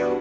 Dark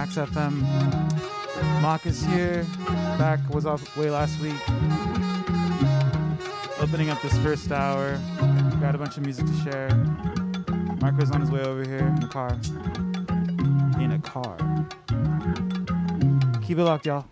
Wax FM. Mock is here. Back was off way last week. Opening up this first hour. Got a bunch of music to share. Marco's on his way over here in a car. In a car. Keep it locked, y'all.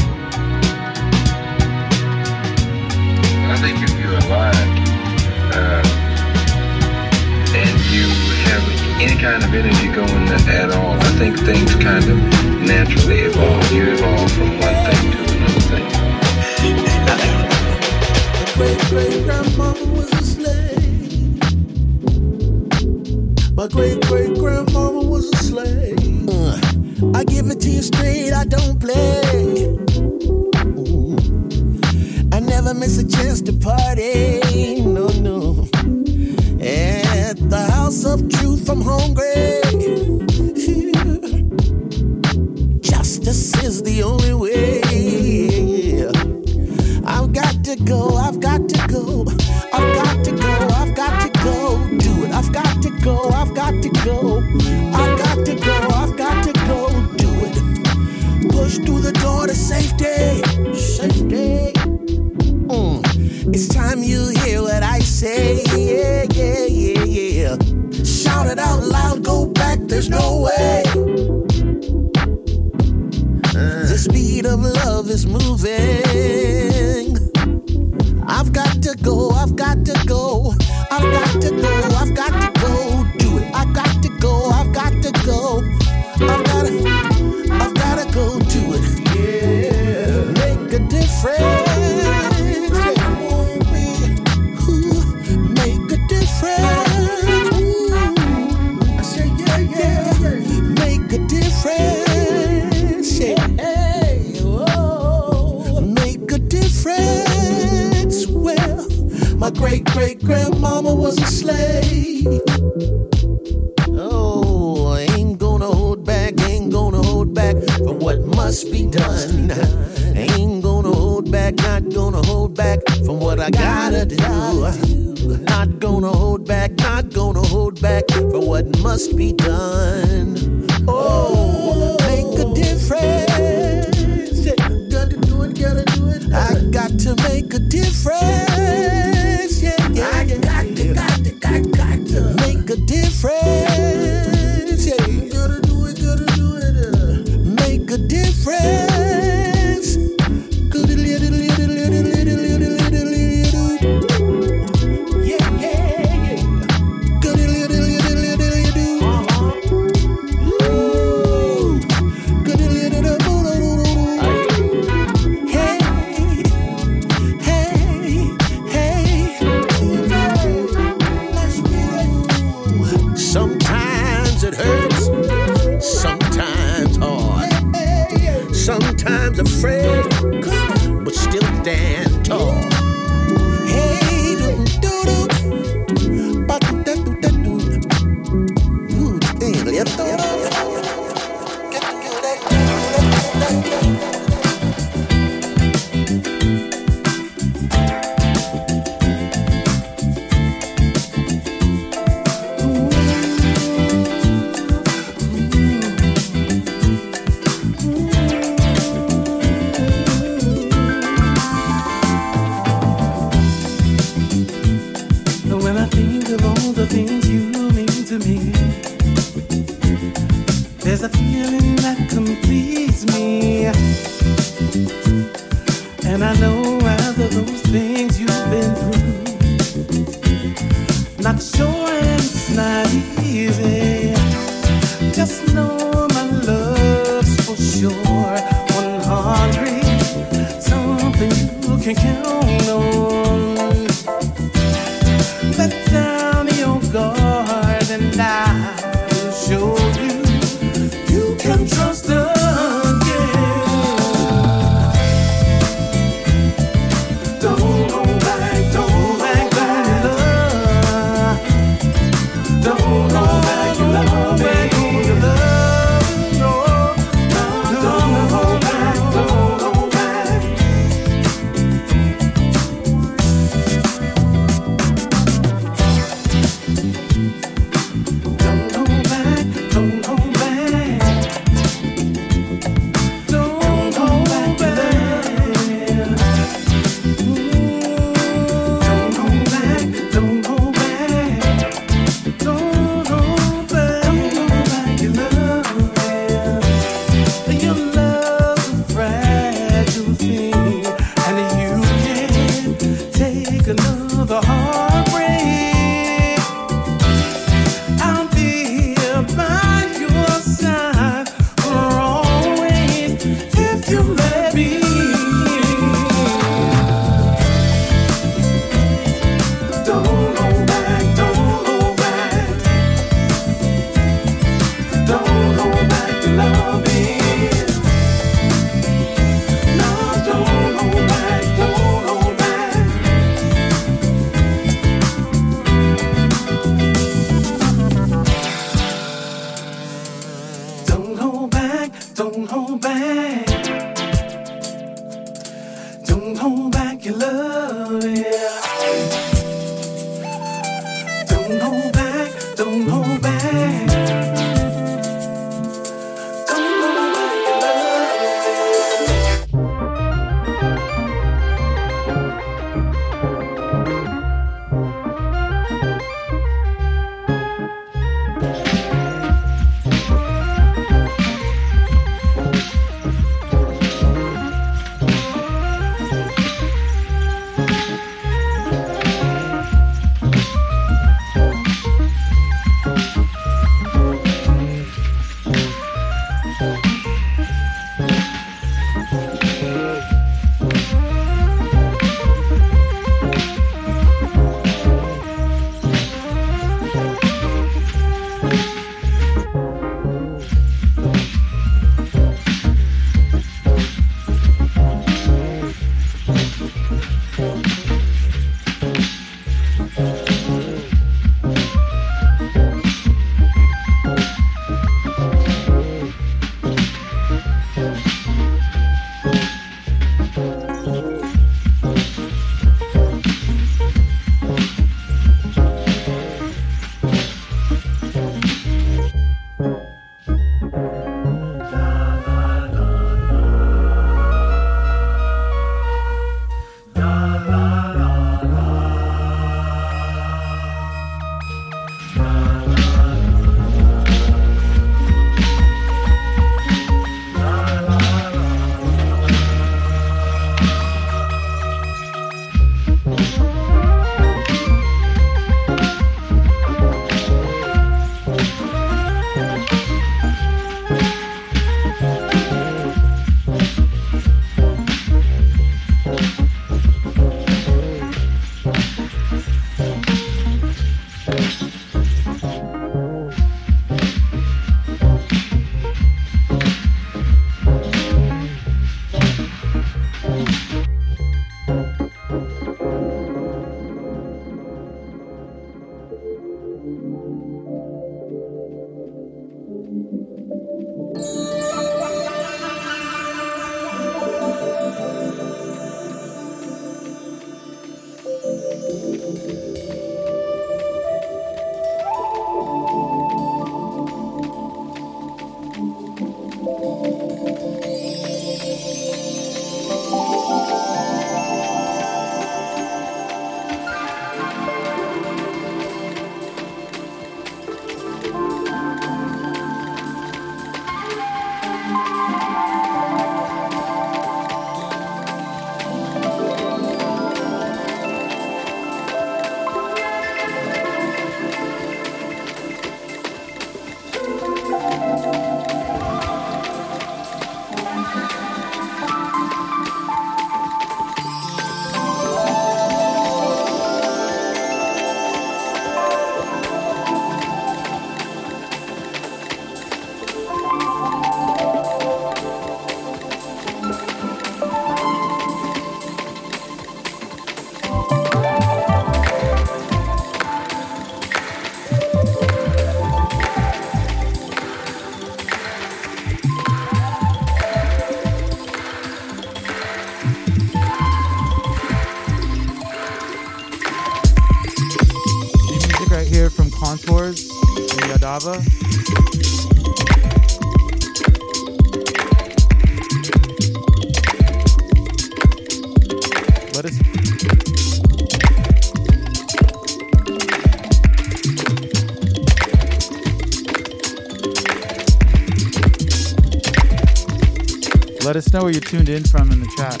Us know where you're tuned in from in the chat.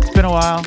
It's been a while.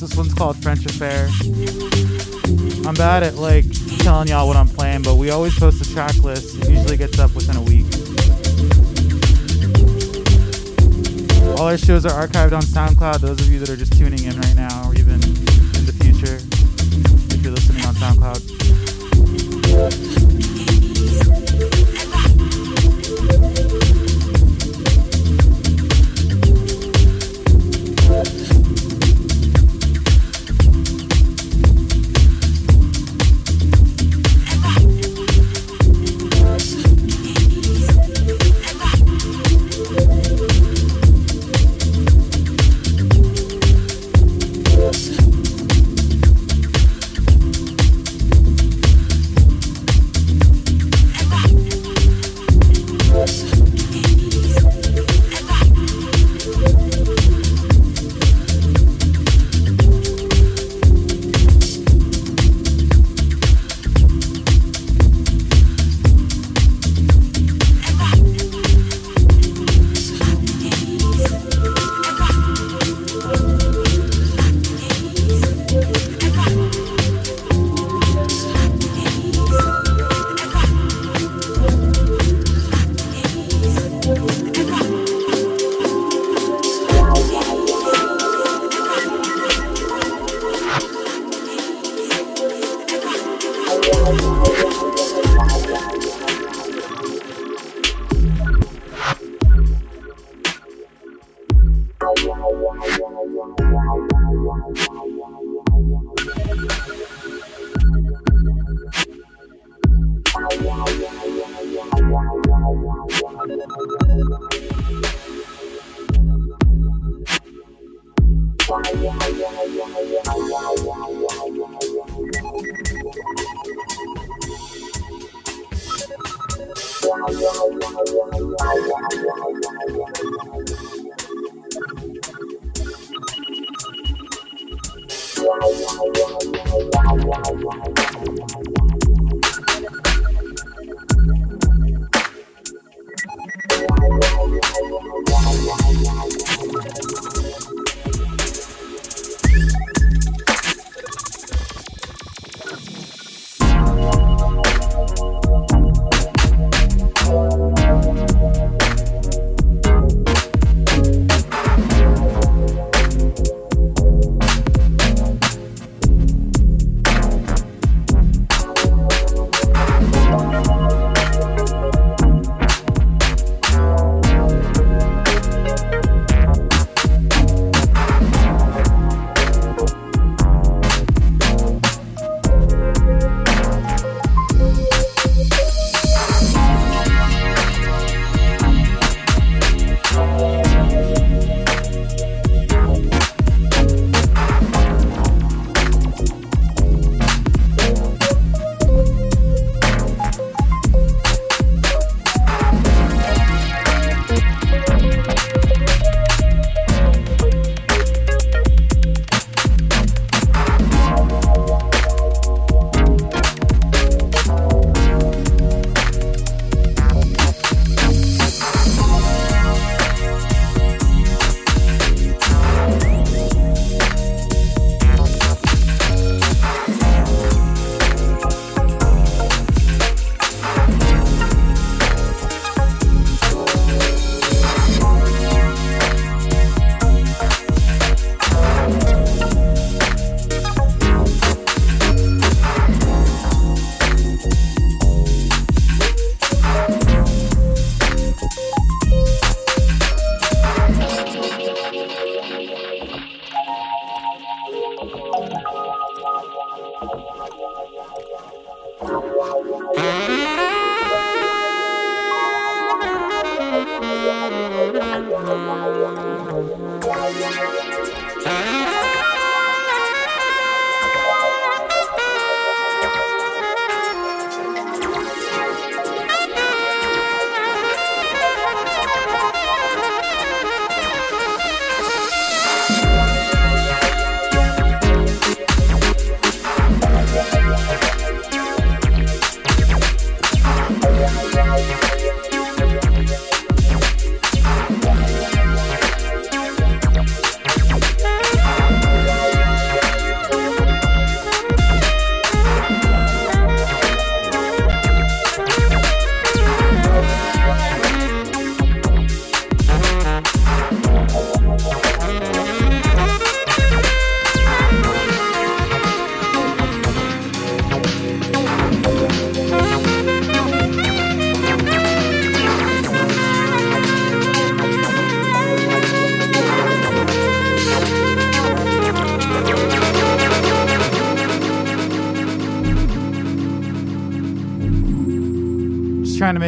This one's called French Affair. I'm bad at like telling y'all what I'm playing, but we always post a track list. It usually gets up within a week. All our shows are archived on SoundCloud. Those of you that are just tuning in right now, or even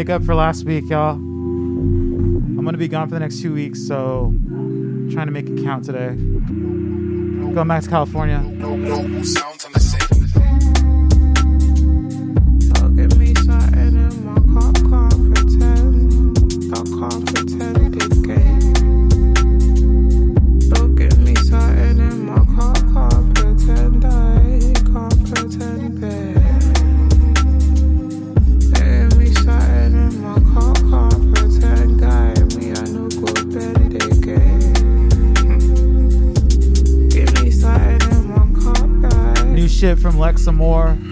make up for last week, y'all. I'm gonna be gone for the next two weeks, so I'm trying to make it count today. Going back to California. shit from Lexamore.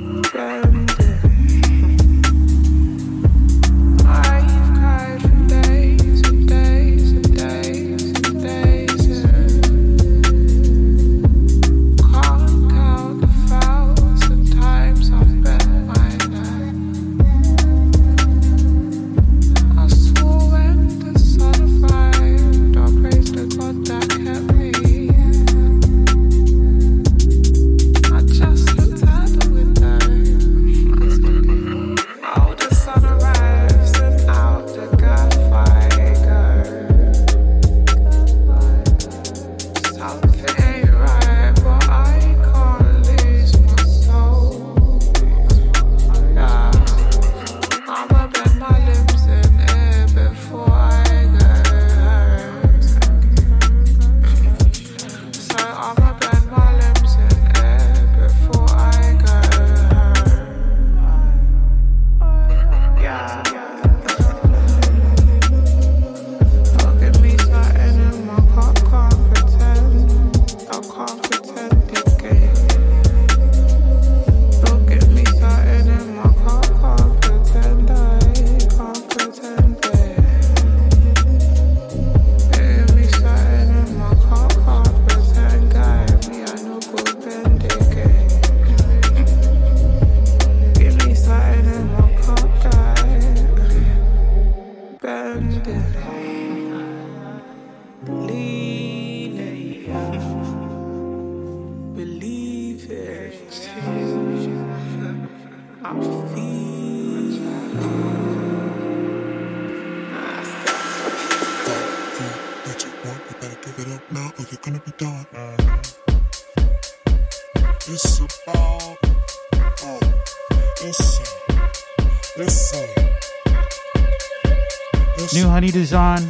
He's on.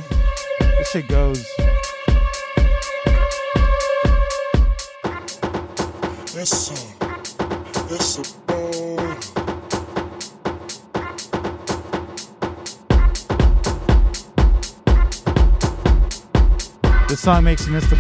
This shit goes. This song. This song makes you miss the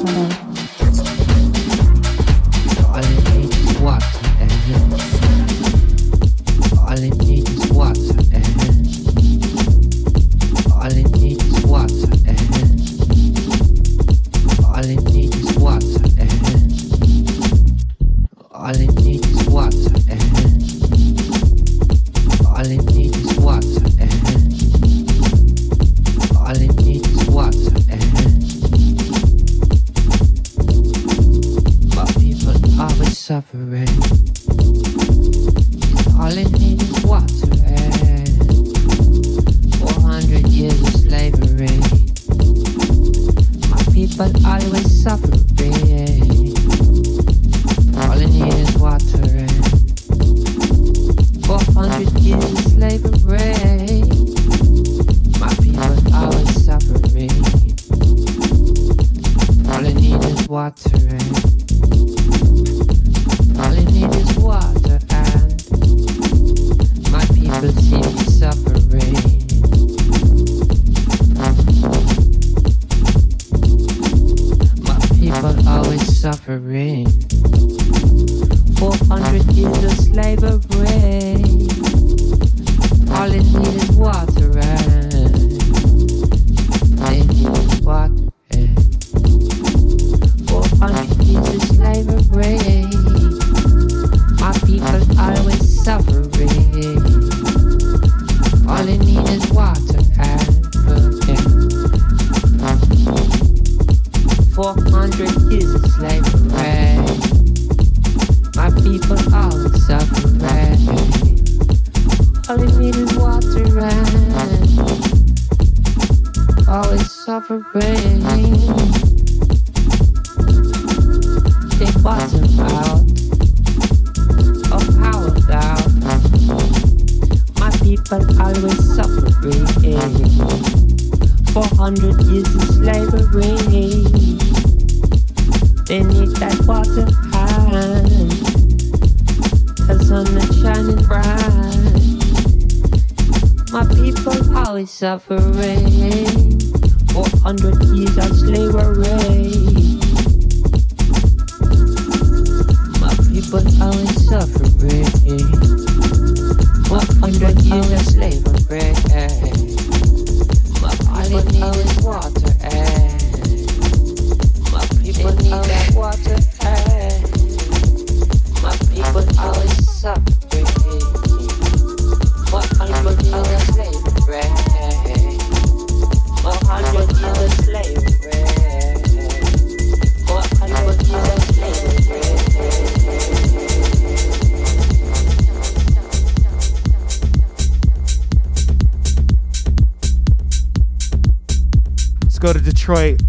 son how insufferable. 100 years of slave. Detroit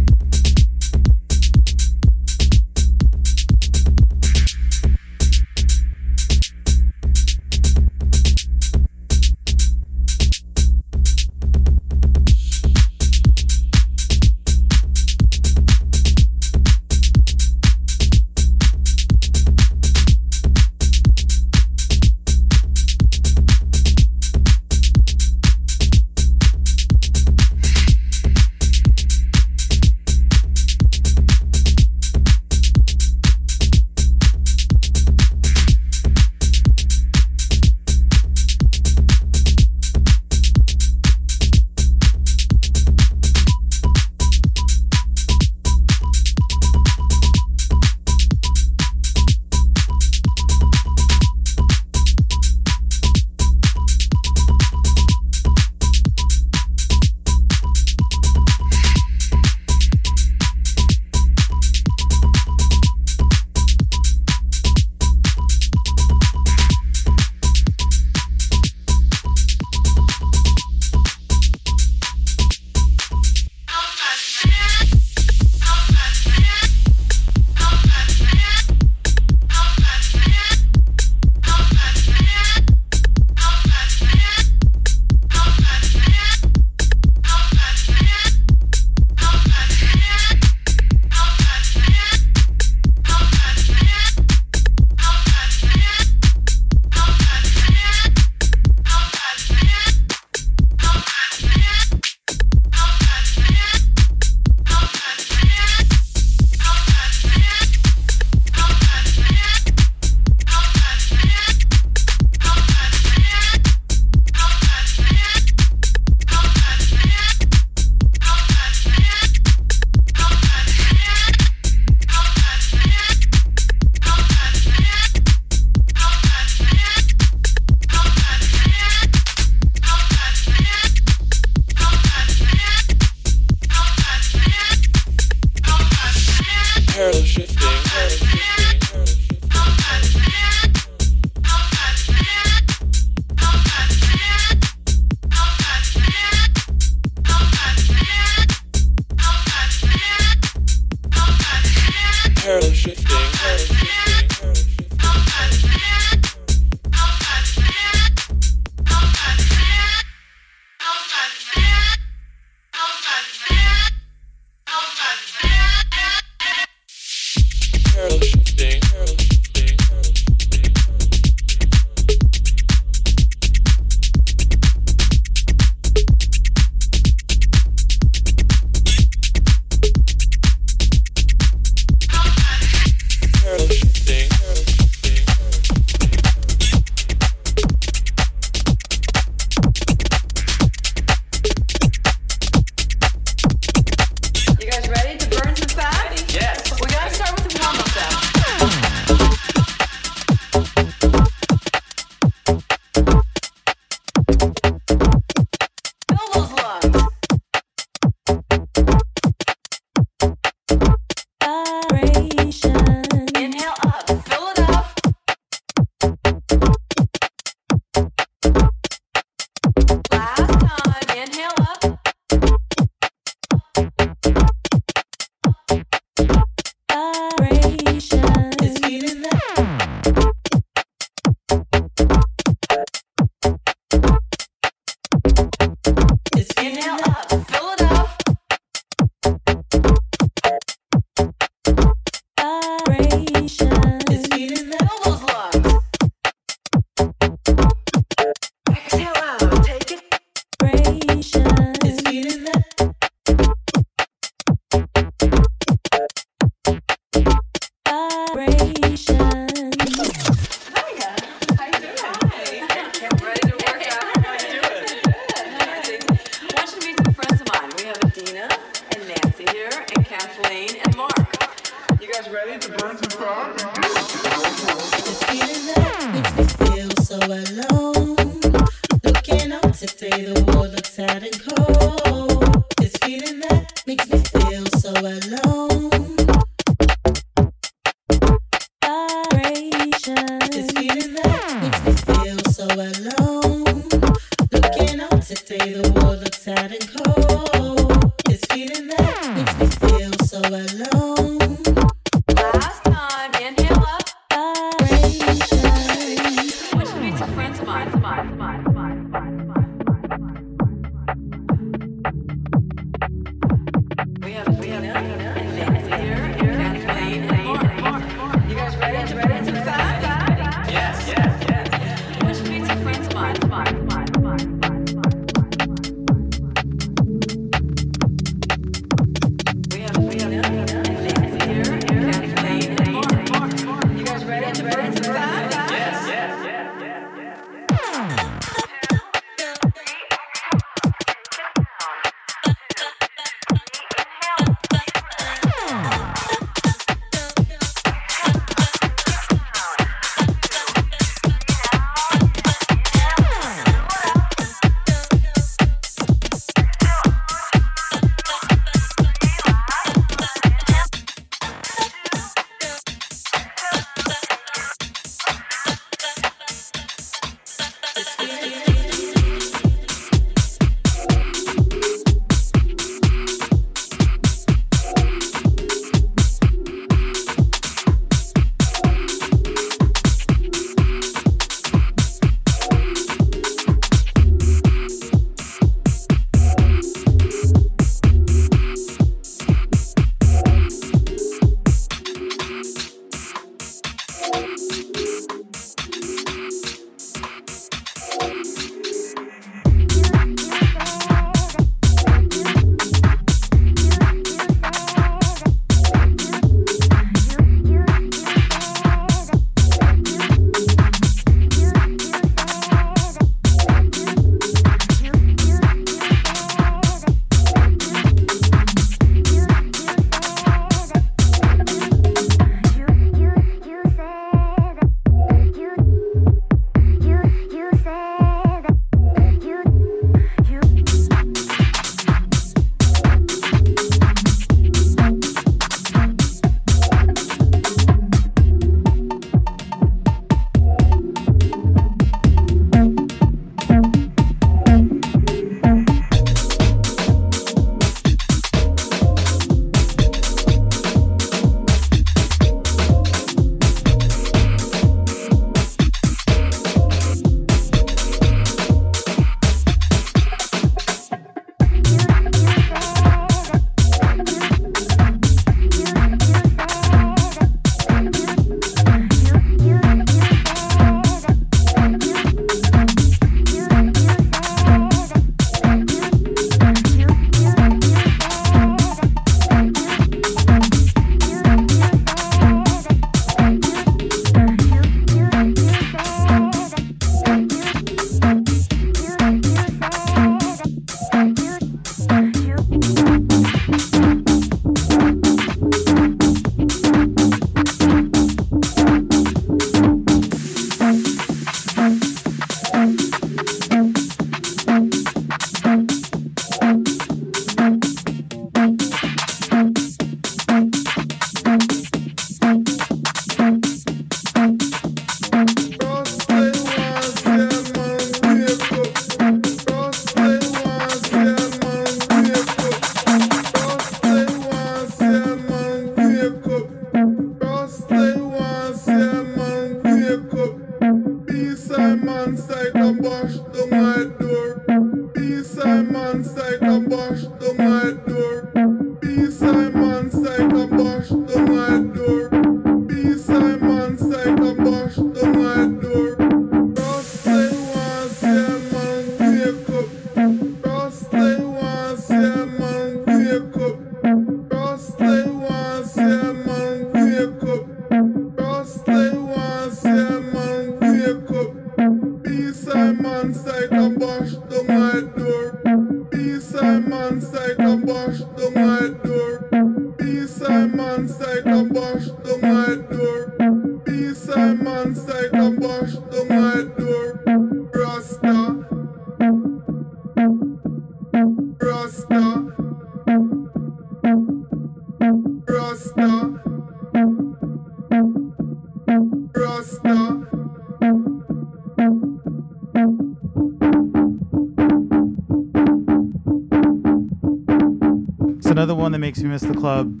another one that makes me miss the club.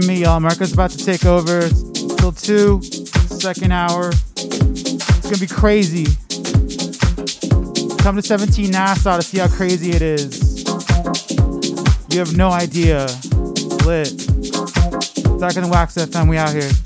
From me, y'all. America's about to take over. Till two, second hour. It's gonna be crazy. Come to 17 Nassau to see how crazy it is. You have no idea. Lit. And Wax FM, we out here.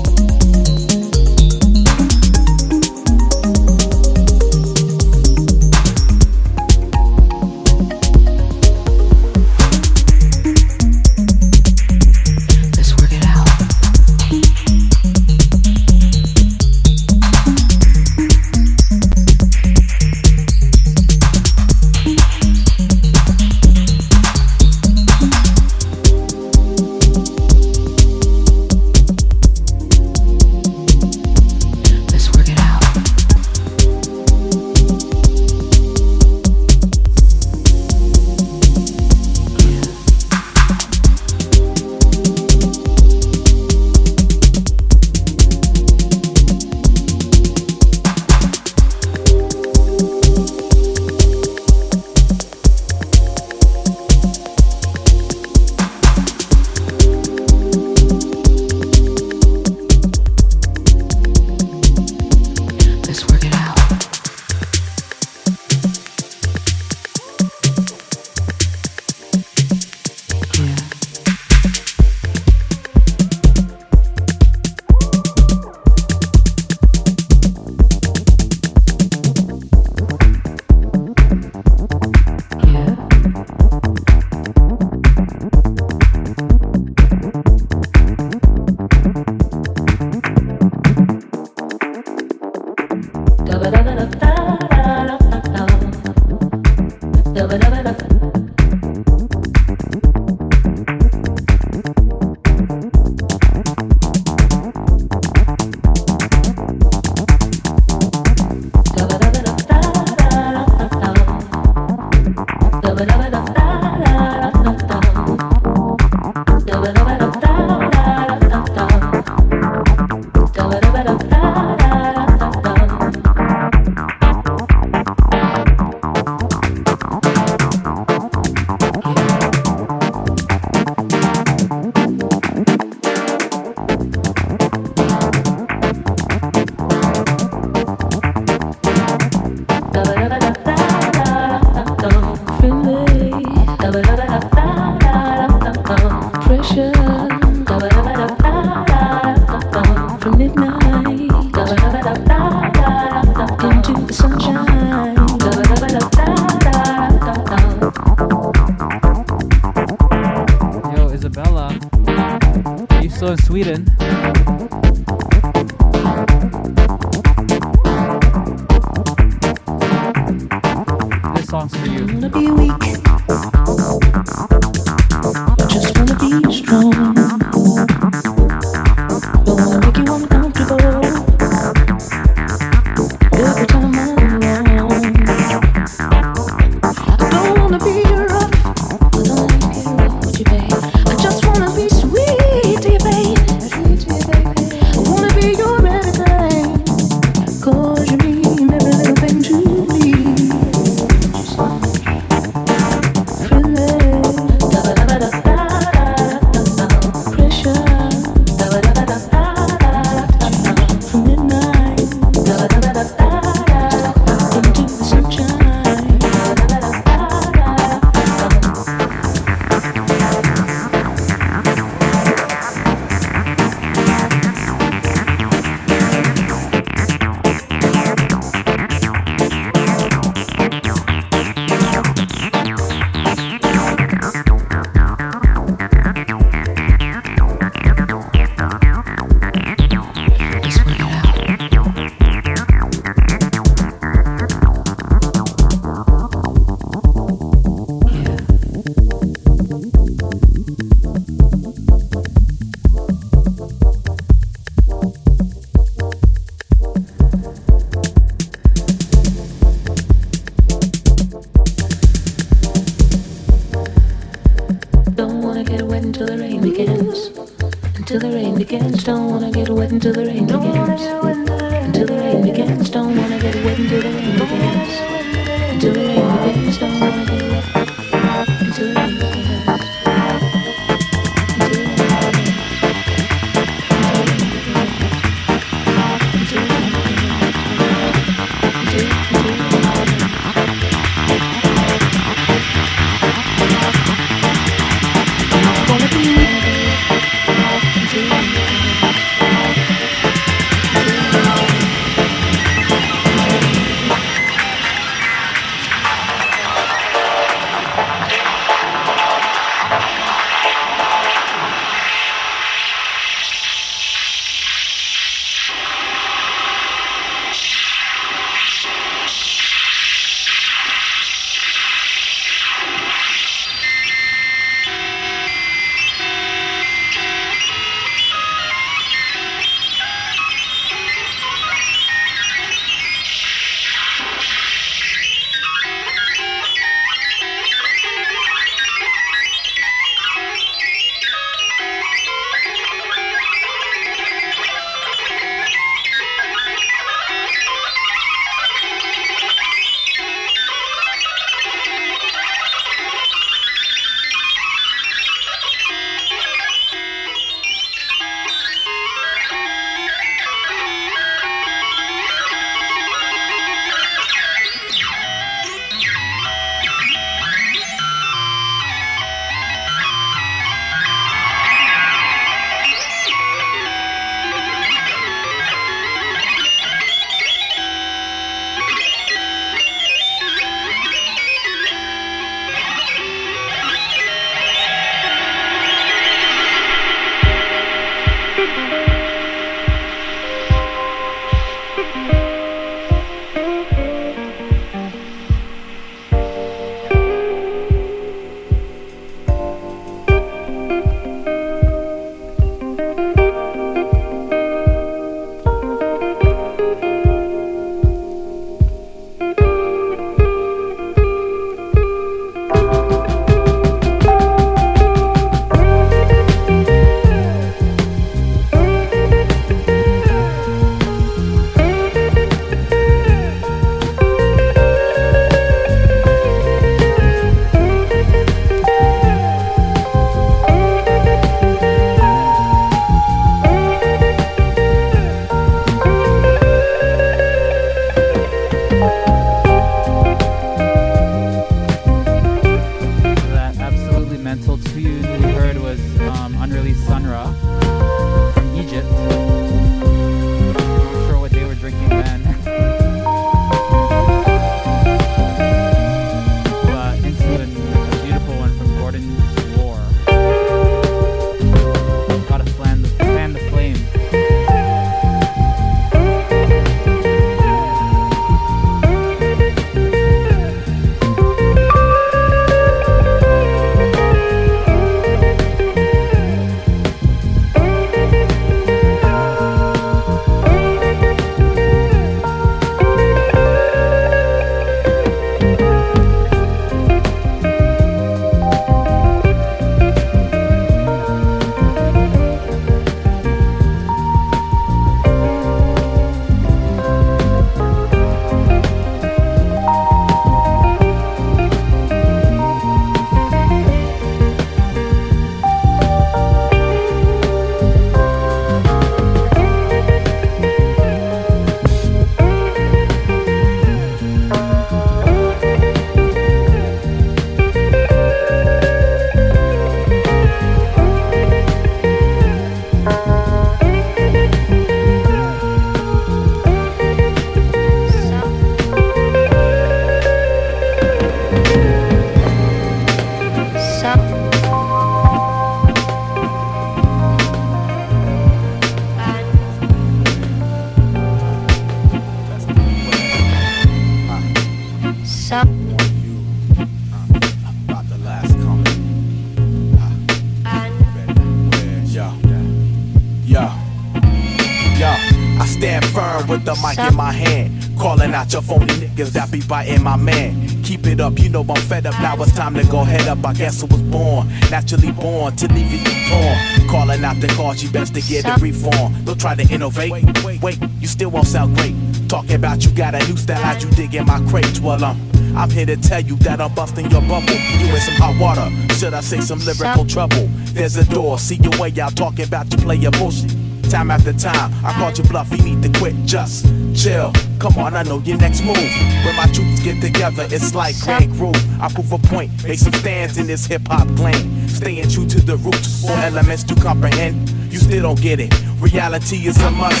With the mic in my hand. Calling out your phony niggas that be biting my man. Keep it up, you know I'm fed up. Now it's time to go head up. I guess I was born, naturally born to leave you torn. Calling out the cause, you best to get a reform. Don't try to innovate. Wait, wait, wait, you still won't sound great. Talking about you got a new style as you dig in my crates. Well, um, I'm here to tell you that I'm busting your bubble. You in some hot water, should I say some lyrical trouble? There's a door, see your way out talking about you play your bullshit. Time after time, I called you bluff, you need to quit, just chill. Come on, I know your next move. When my troops get together, it's like Grand Groove. I prove a point, make some stands in this hip hop lane. Staying true to the roots, four elements to comprehend. You still don't get it, reality is a must.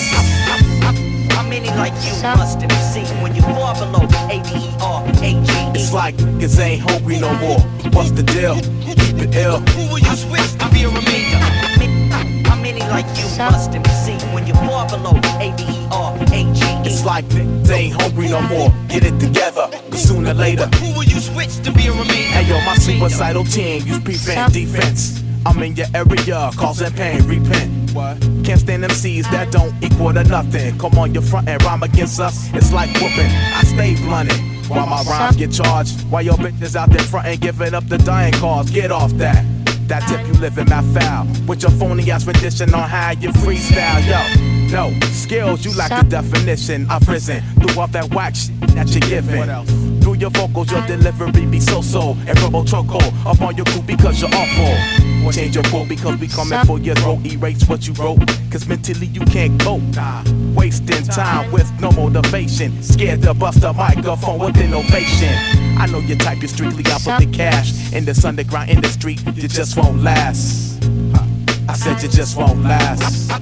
How many like you must have seen when you fall below A-D-E-R-A-G-E? It's like niggas ain't hungry no more. What's the deal? Keep it ill. Who will you switch to be a remainder? How many like you must have seen when you fall below A-D-E-R-A-G-E? It's like they ain't hungry no more. Get it together, cause sooner or later. Who will you switch to be a remainder? Hey yo, my suicidal team use prevent defense. I'm in your area, causing pain, repent. What? Can't stand them MCs that don't equal to nothing. Come on your front and rhyme against us, it's like whooping. I stay blunted. While my rhymes get charged, while your bitches out there front and giving up the dying cause, get off that. That tip you living that foul with your phony ass rendition on how you freestyle, yo. No skills, you lack the definition. I've risen through all that whack shit that you're giving. Through your vocals, your delivery be so so and robo choco up on your crew because you're awful. Change your quote because we coming for your throat. Erase what you wrote, cause mentally you can't cope. Nah. Wasting time with no motivation. Scared to bust a microphone with innovation. I know your type, you're strictly out for the cash. In this underground industry, you just won't last. I said you just won't last. How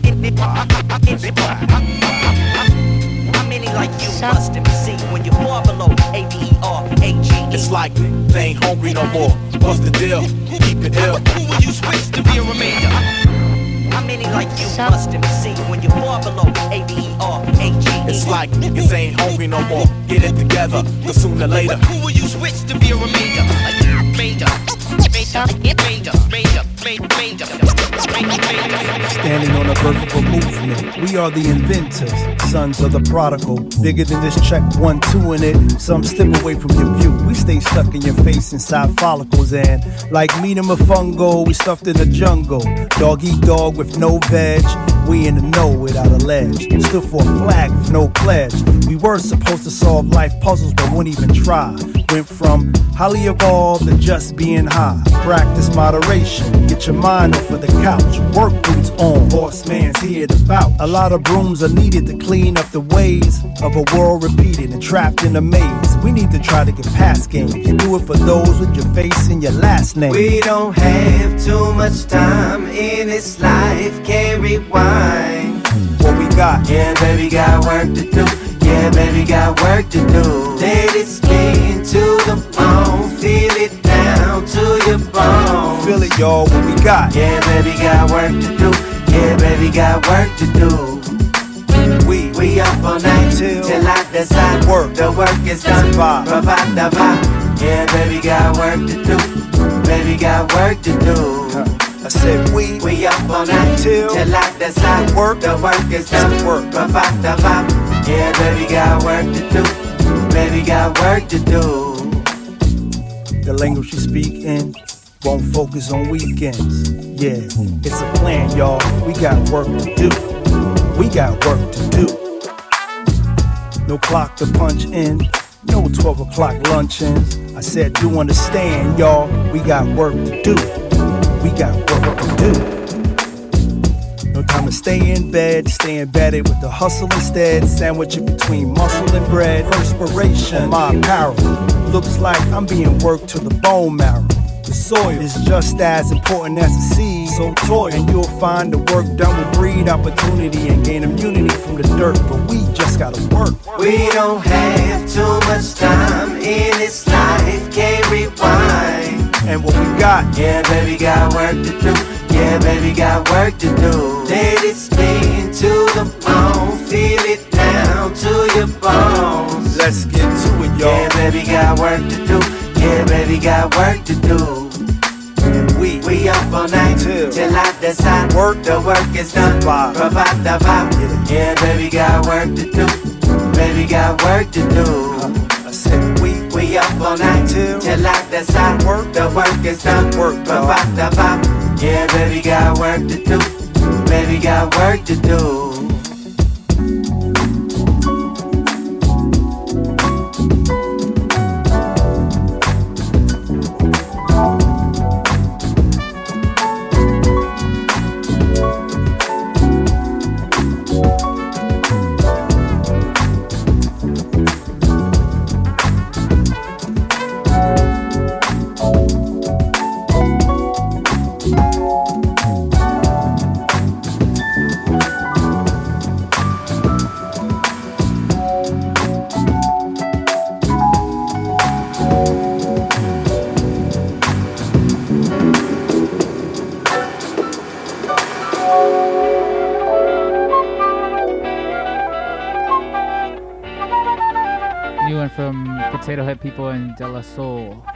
many like you must have when you fall below A-D-E-R-A-G-E? It's like they ain't hungry no more. What's the deal? Keep it ill. Who will you switch to be a remainder? How many like you must have seen when you fall below A-D-E-R-A-G-E? It's like niggas ain't hungry no more. Get it together, cause sooner or later. Who will you switch to be a remainder? Remainder. Remainder. Remainder. Remainder. Remainder. Standing on a vertical movement, we are the inventors, sons of the prodigal. Bigger than this check one, two in it. Some slip away from your view. We stay stuck in your face inside follicles, and like meat and fungo, we stuffed in the jungle. Dog eat dog with no veg. We in the know without a ledge. Stood for a flag with no pledge. We were supposed to solve life puzzles, but wouldn't even try. Went from highly evolved to just being high. Practice moderation. Get your mind off of the couch. Work boots on. Horseman's here to vouch. A lot of brooms are needed to clean up the ways of a world repeated and trapped in a maze. We need to try to get past games. Do it for those with your face and your last name. We don't have too much time in this life, can't rewind. What we got? Yeah, baby, got work to do. Yeah, baby, got work to do. Let it spin to the bone, feel it down to your bone. Feel it, y'all. What we got? Yeah, baby, got work to do. Yeah, baby, got work to do. We we up all night till, till I decide work. The work is done. Provide the vibe. Yeah, baby, got work to do. Baby, got work to do. I said we we up all night till till I decide work. The work is done. Work. Provide the vibe. Yeah, baby, got work to do. Baby, got work to do. The language you speak in won't focus on weekends. Yeah, it's a plan, y'all. We got work to do. We got work to do. No clock to punch in. No 12 o'clock luncheons. I said, do understand, y'all. We got work to do. We got work to do. No time to stay in bed, stay embedded with the hustle instead. Sandwich it between muscle and bread. Perspiration on my apparel. Looks like I'm being worked to the bone marrow. The soil is just as important as the seed. So toil, and you'll find the work done will breed opportunity and gain immunity from the dirt. But we just gotta work. We don't have too much time in this life, can't rewind. And what we got? Yeah, baby, got work to do. Yeah, baby, got work to do. Let it spin to the bone, feel it down to your bones. Let's get to it, y'all. Yeah, baby, got work to do. Yeah, baby, got work to do. And we we up all night till, till I decide work. The work is done. Vibe. Provide the vibe. Yeah. baby, got work to do. Baby, got work to do. I said we we up all night till, till I decide work. The work is done. Work, Provide the vibe. Yeah, baby, got work to do. Baby, got work to do. And De La Soul.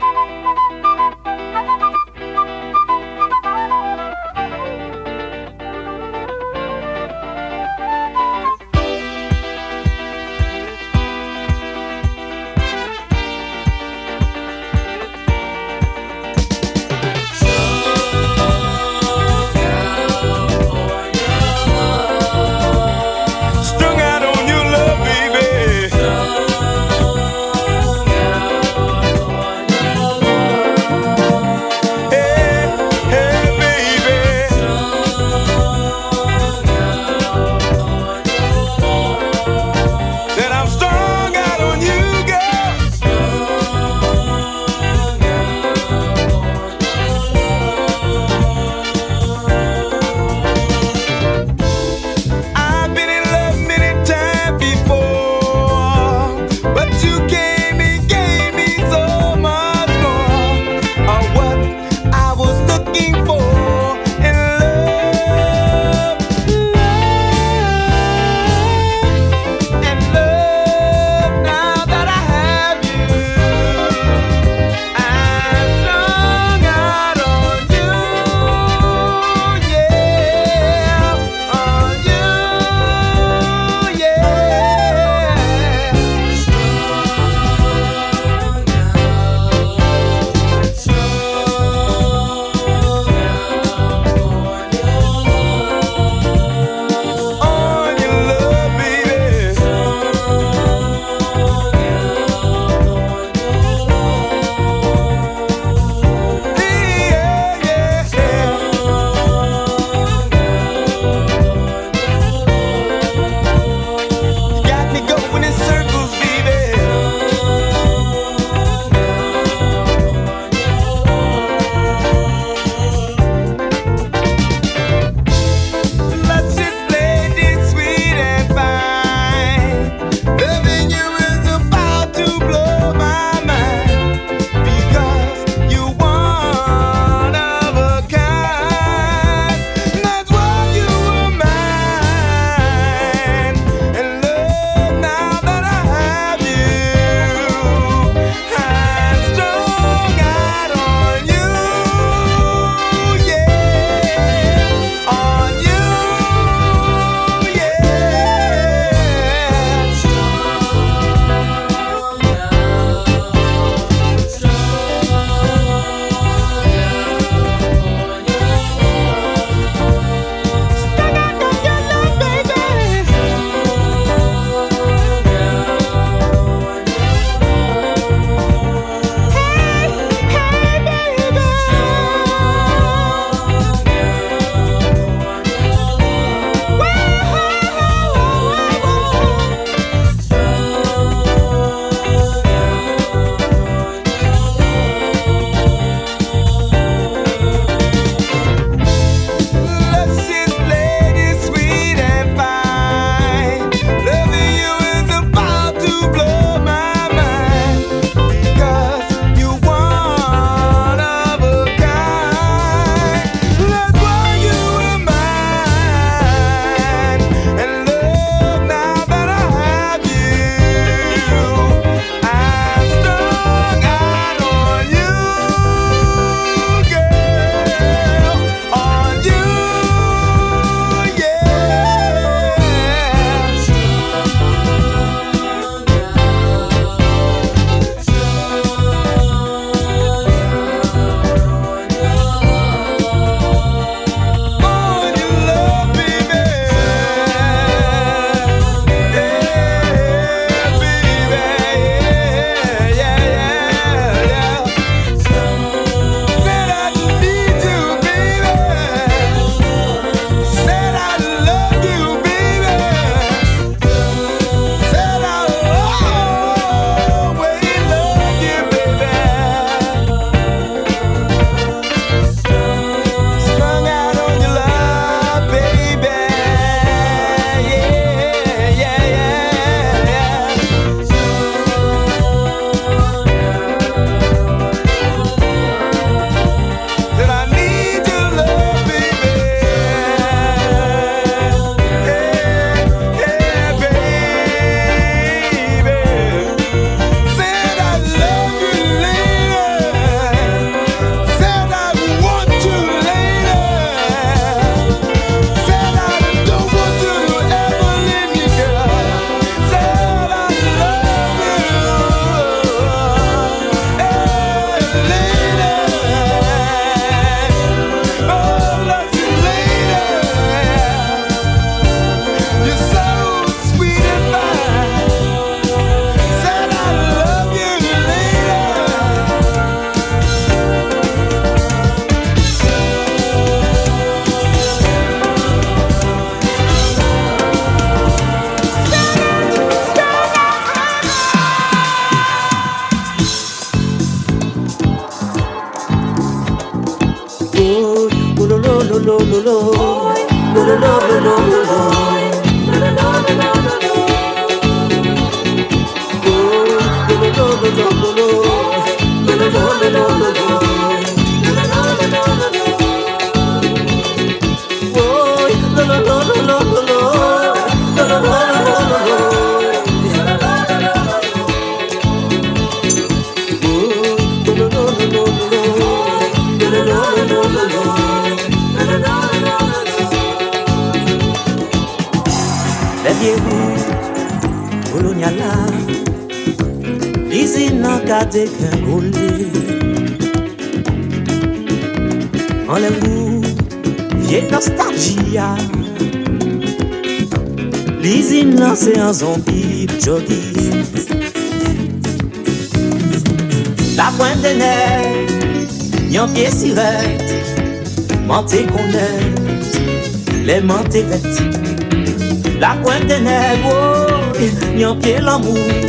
amor.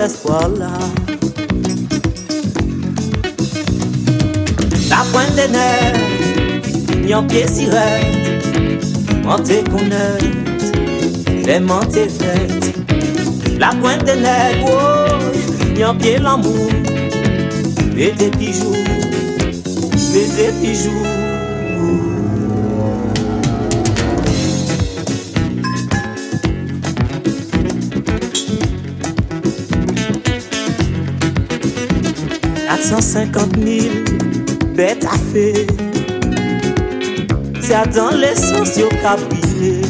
La pointe des nerfs, yon pied si rette, montez qu'on les montées faites. La pointe des nerfs, oh, yon pied l'amour, baiser pigeou, baiser pigeou. 150 000 bêtes à faire. C'est à dans l'essence au cabriolet.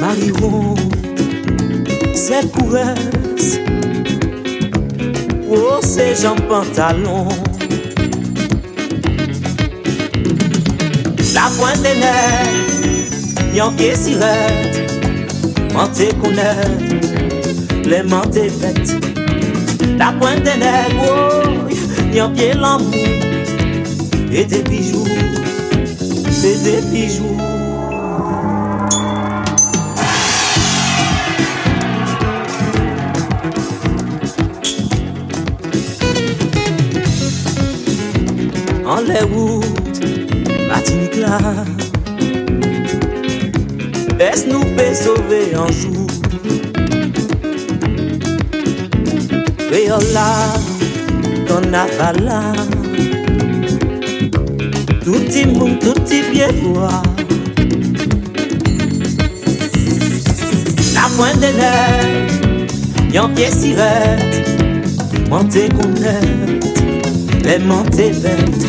Marie-Ron, c'est coureuse. Oh, c'est Jean Pantalon. La pointe des nerfs, y'en qu'est si rêve. Mentez qu'on les mentez bêtes. La pointe des nègres, oh, yon pied l'amour. Et des bijoux, des bijoux. En les routes, Martinique là Est-ce nous sauver un jour Veola, Donavala Tutti mun, tutti vieua La pointe de neige, yon pied sirette Monte gounette, les montées bêtes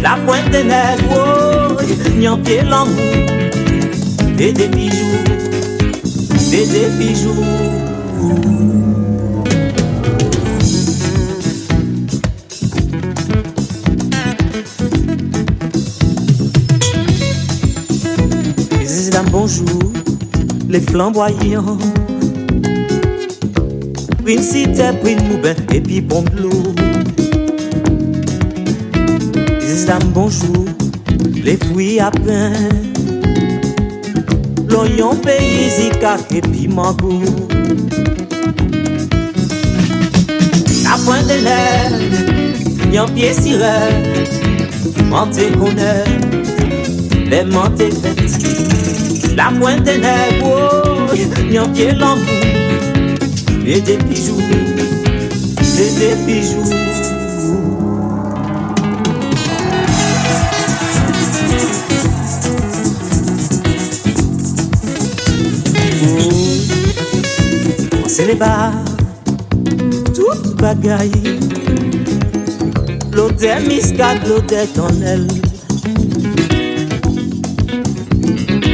La pointe de neige, oh, yon pied l'amour Et des bijoux, et des bijoux les flamboyants. Prin cité, prin moubin, et puis bon de l'eau. Mesdames, bonjour, les fruits à pain. L'oignon pays, zika, et puis mango. La pointe des lèvres, yon pied sirène. Mentez connaître, les mentez. La pointe nègres, Nyanke l'anvou Le de pijou Le de pijou oh. Se le ba Tout bagay Lode miskat Lode tonel.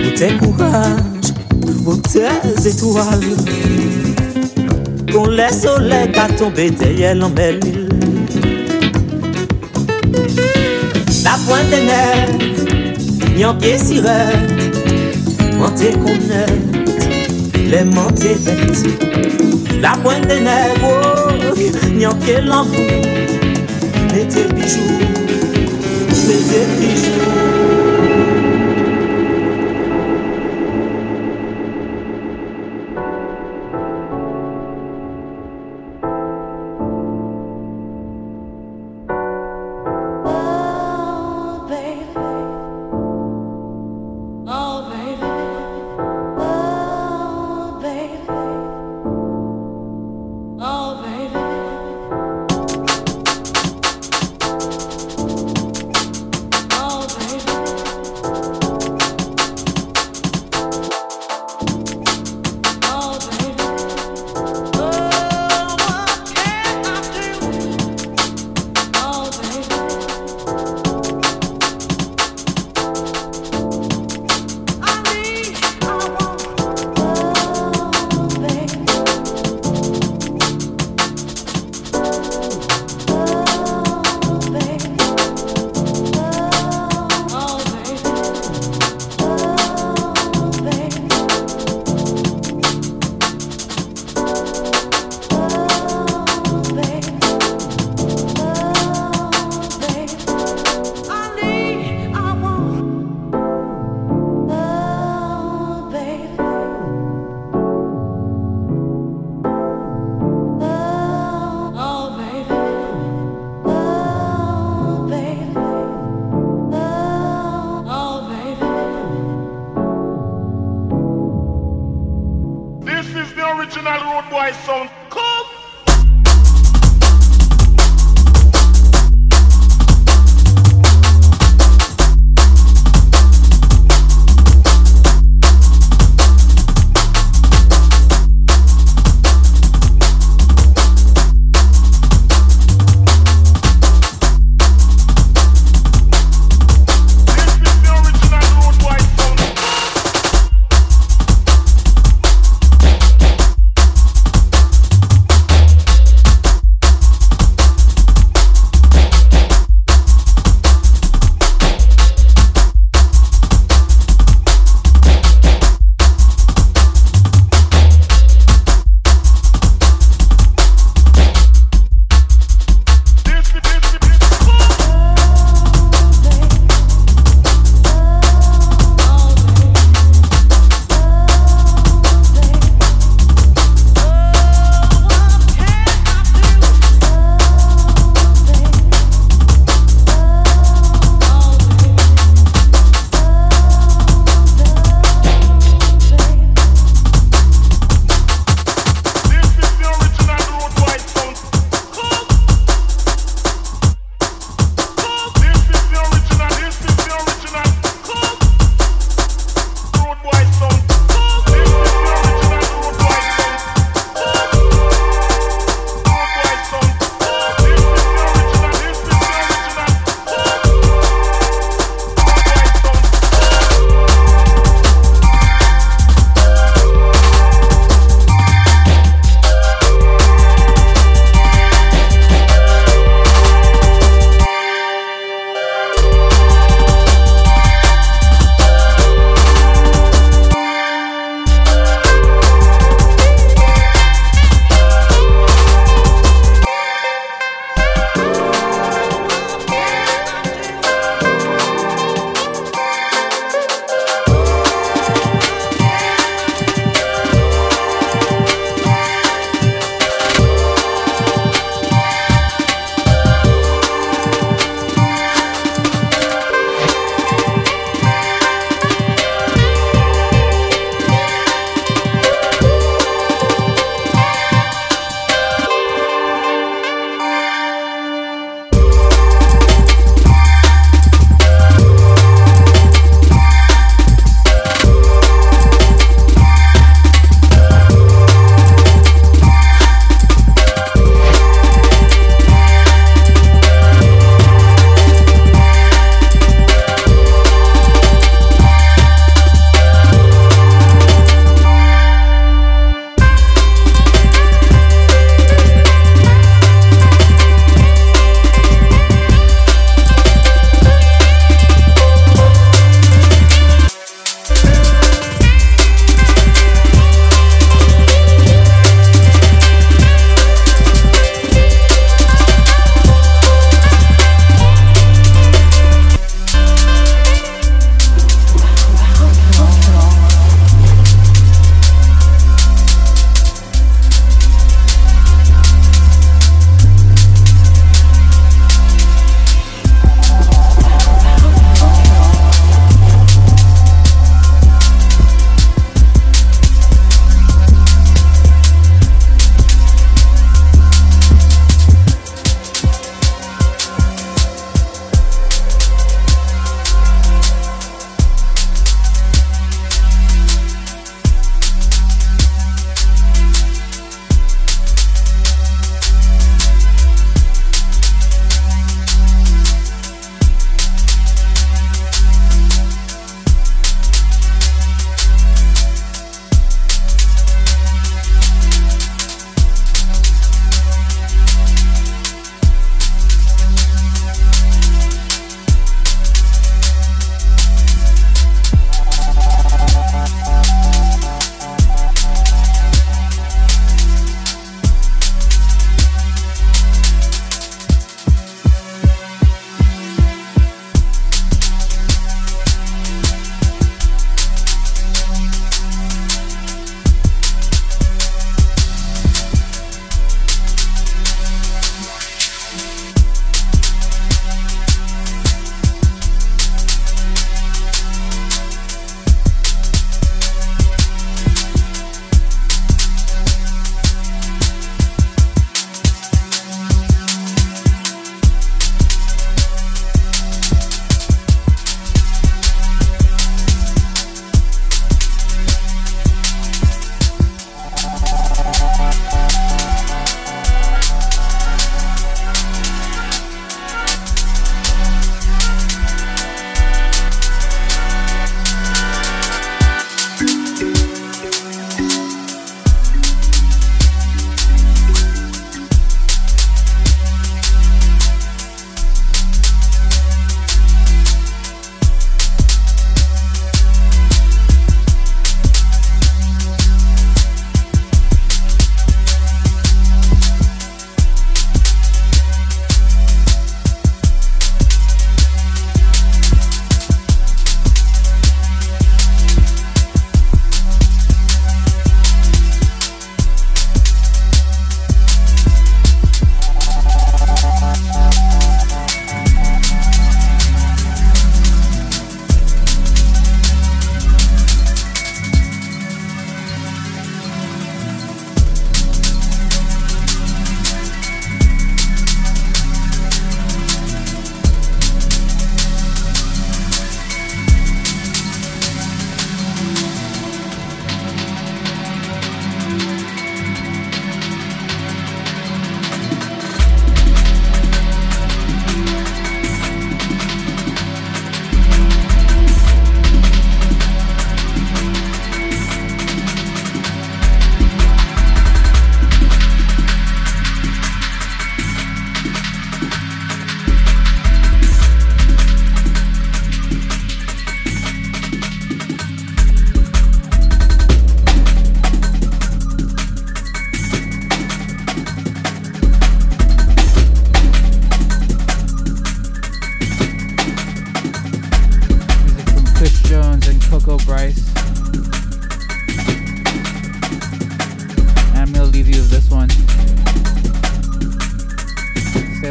Lode kouha des étoiles. Qu'on laisse au lait à tomber derrière l'embellie. La pointe des nette, n'y en pied sirette. Montez qu'on est, les montées faites. La pointe est nette, oh, n'y en pied l'enfou. Mettez bijoux, mettez bijoux.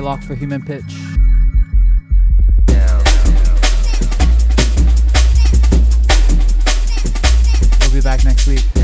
Locked for human pitch. We'll be back next week.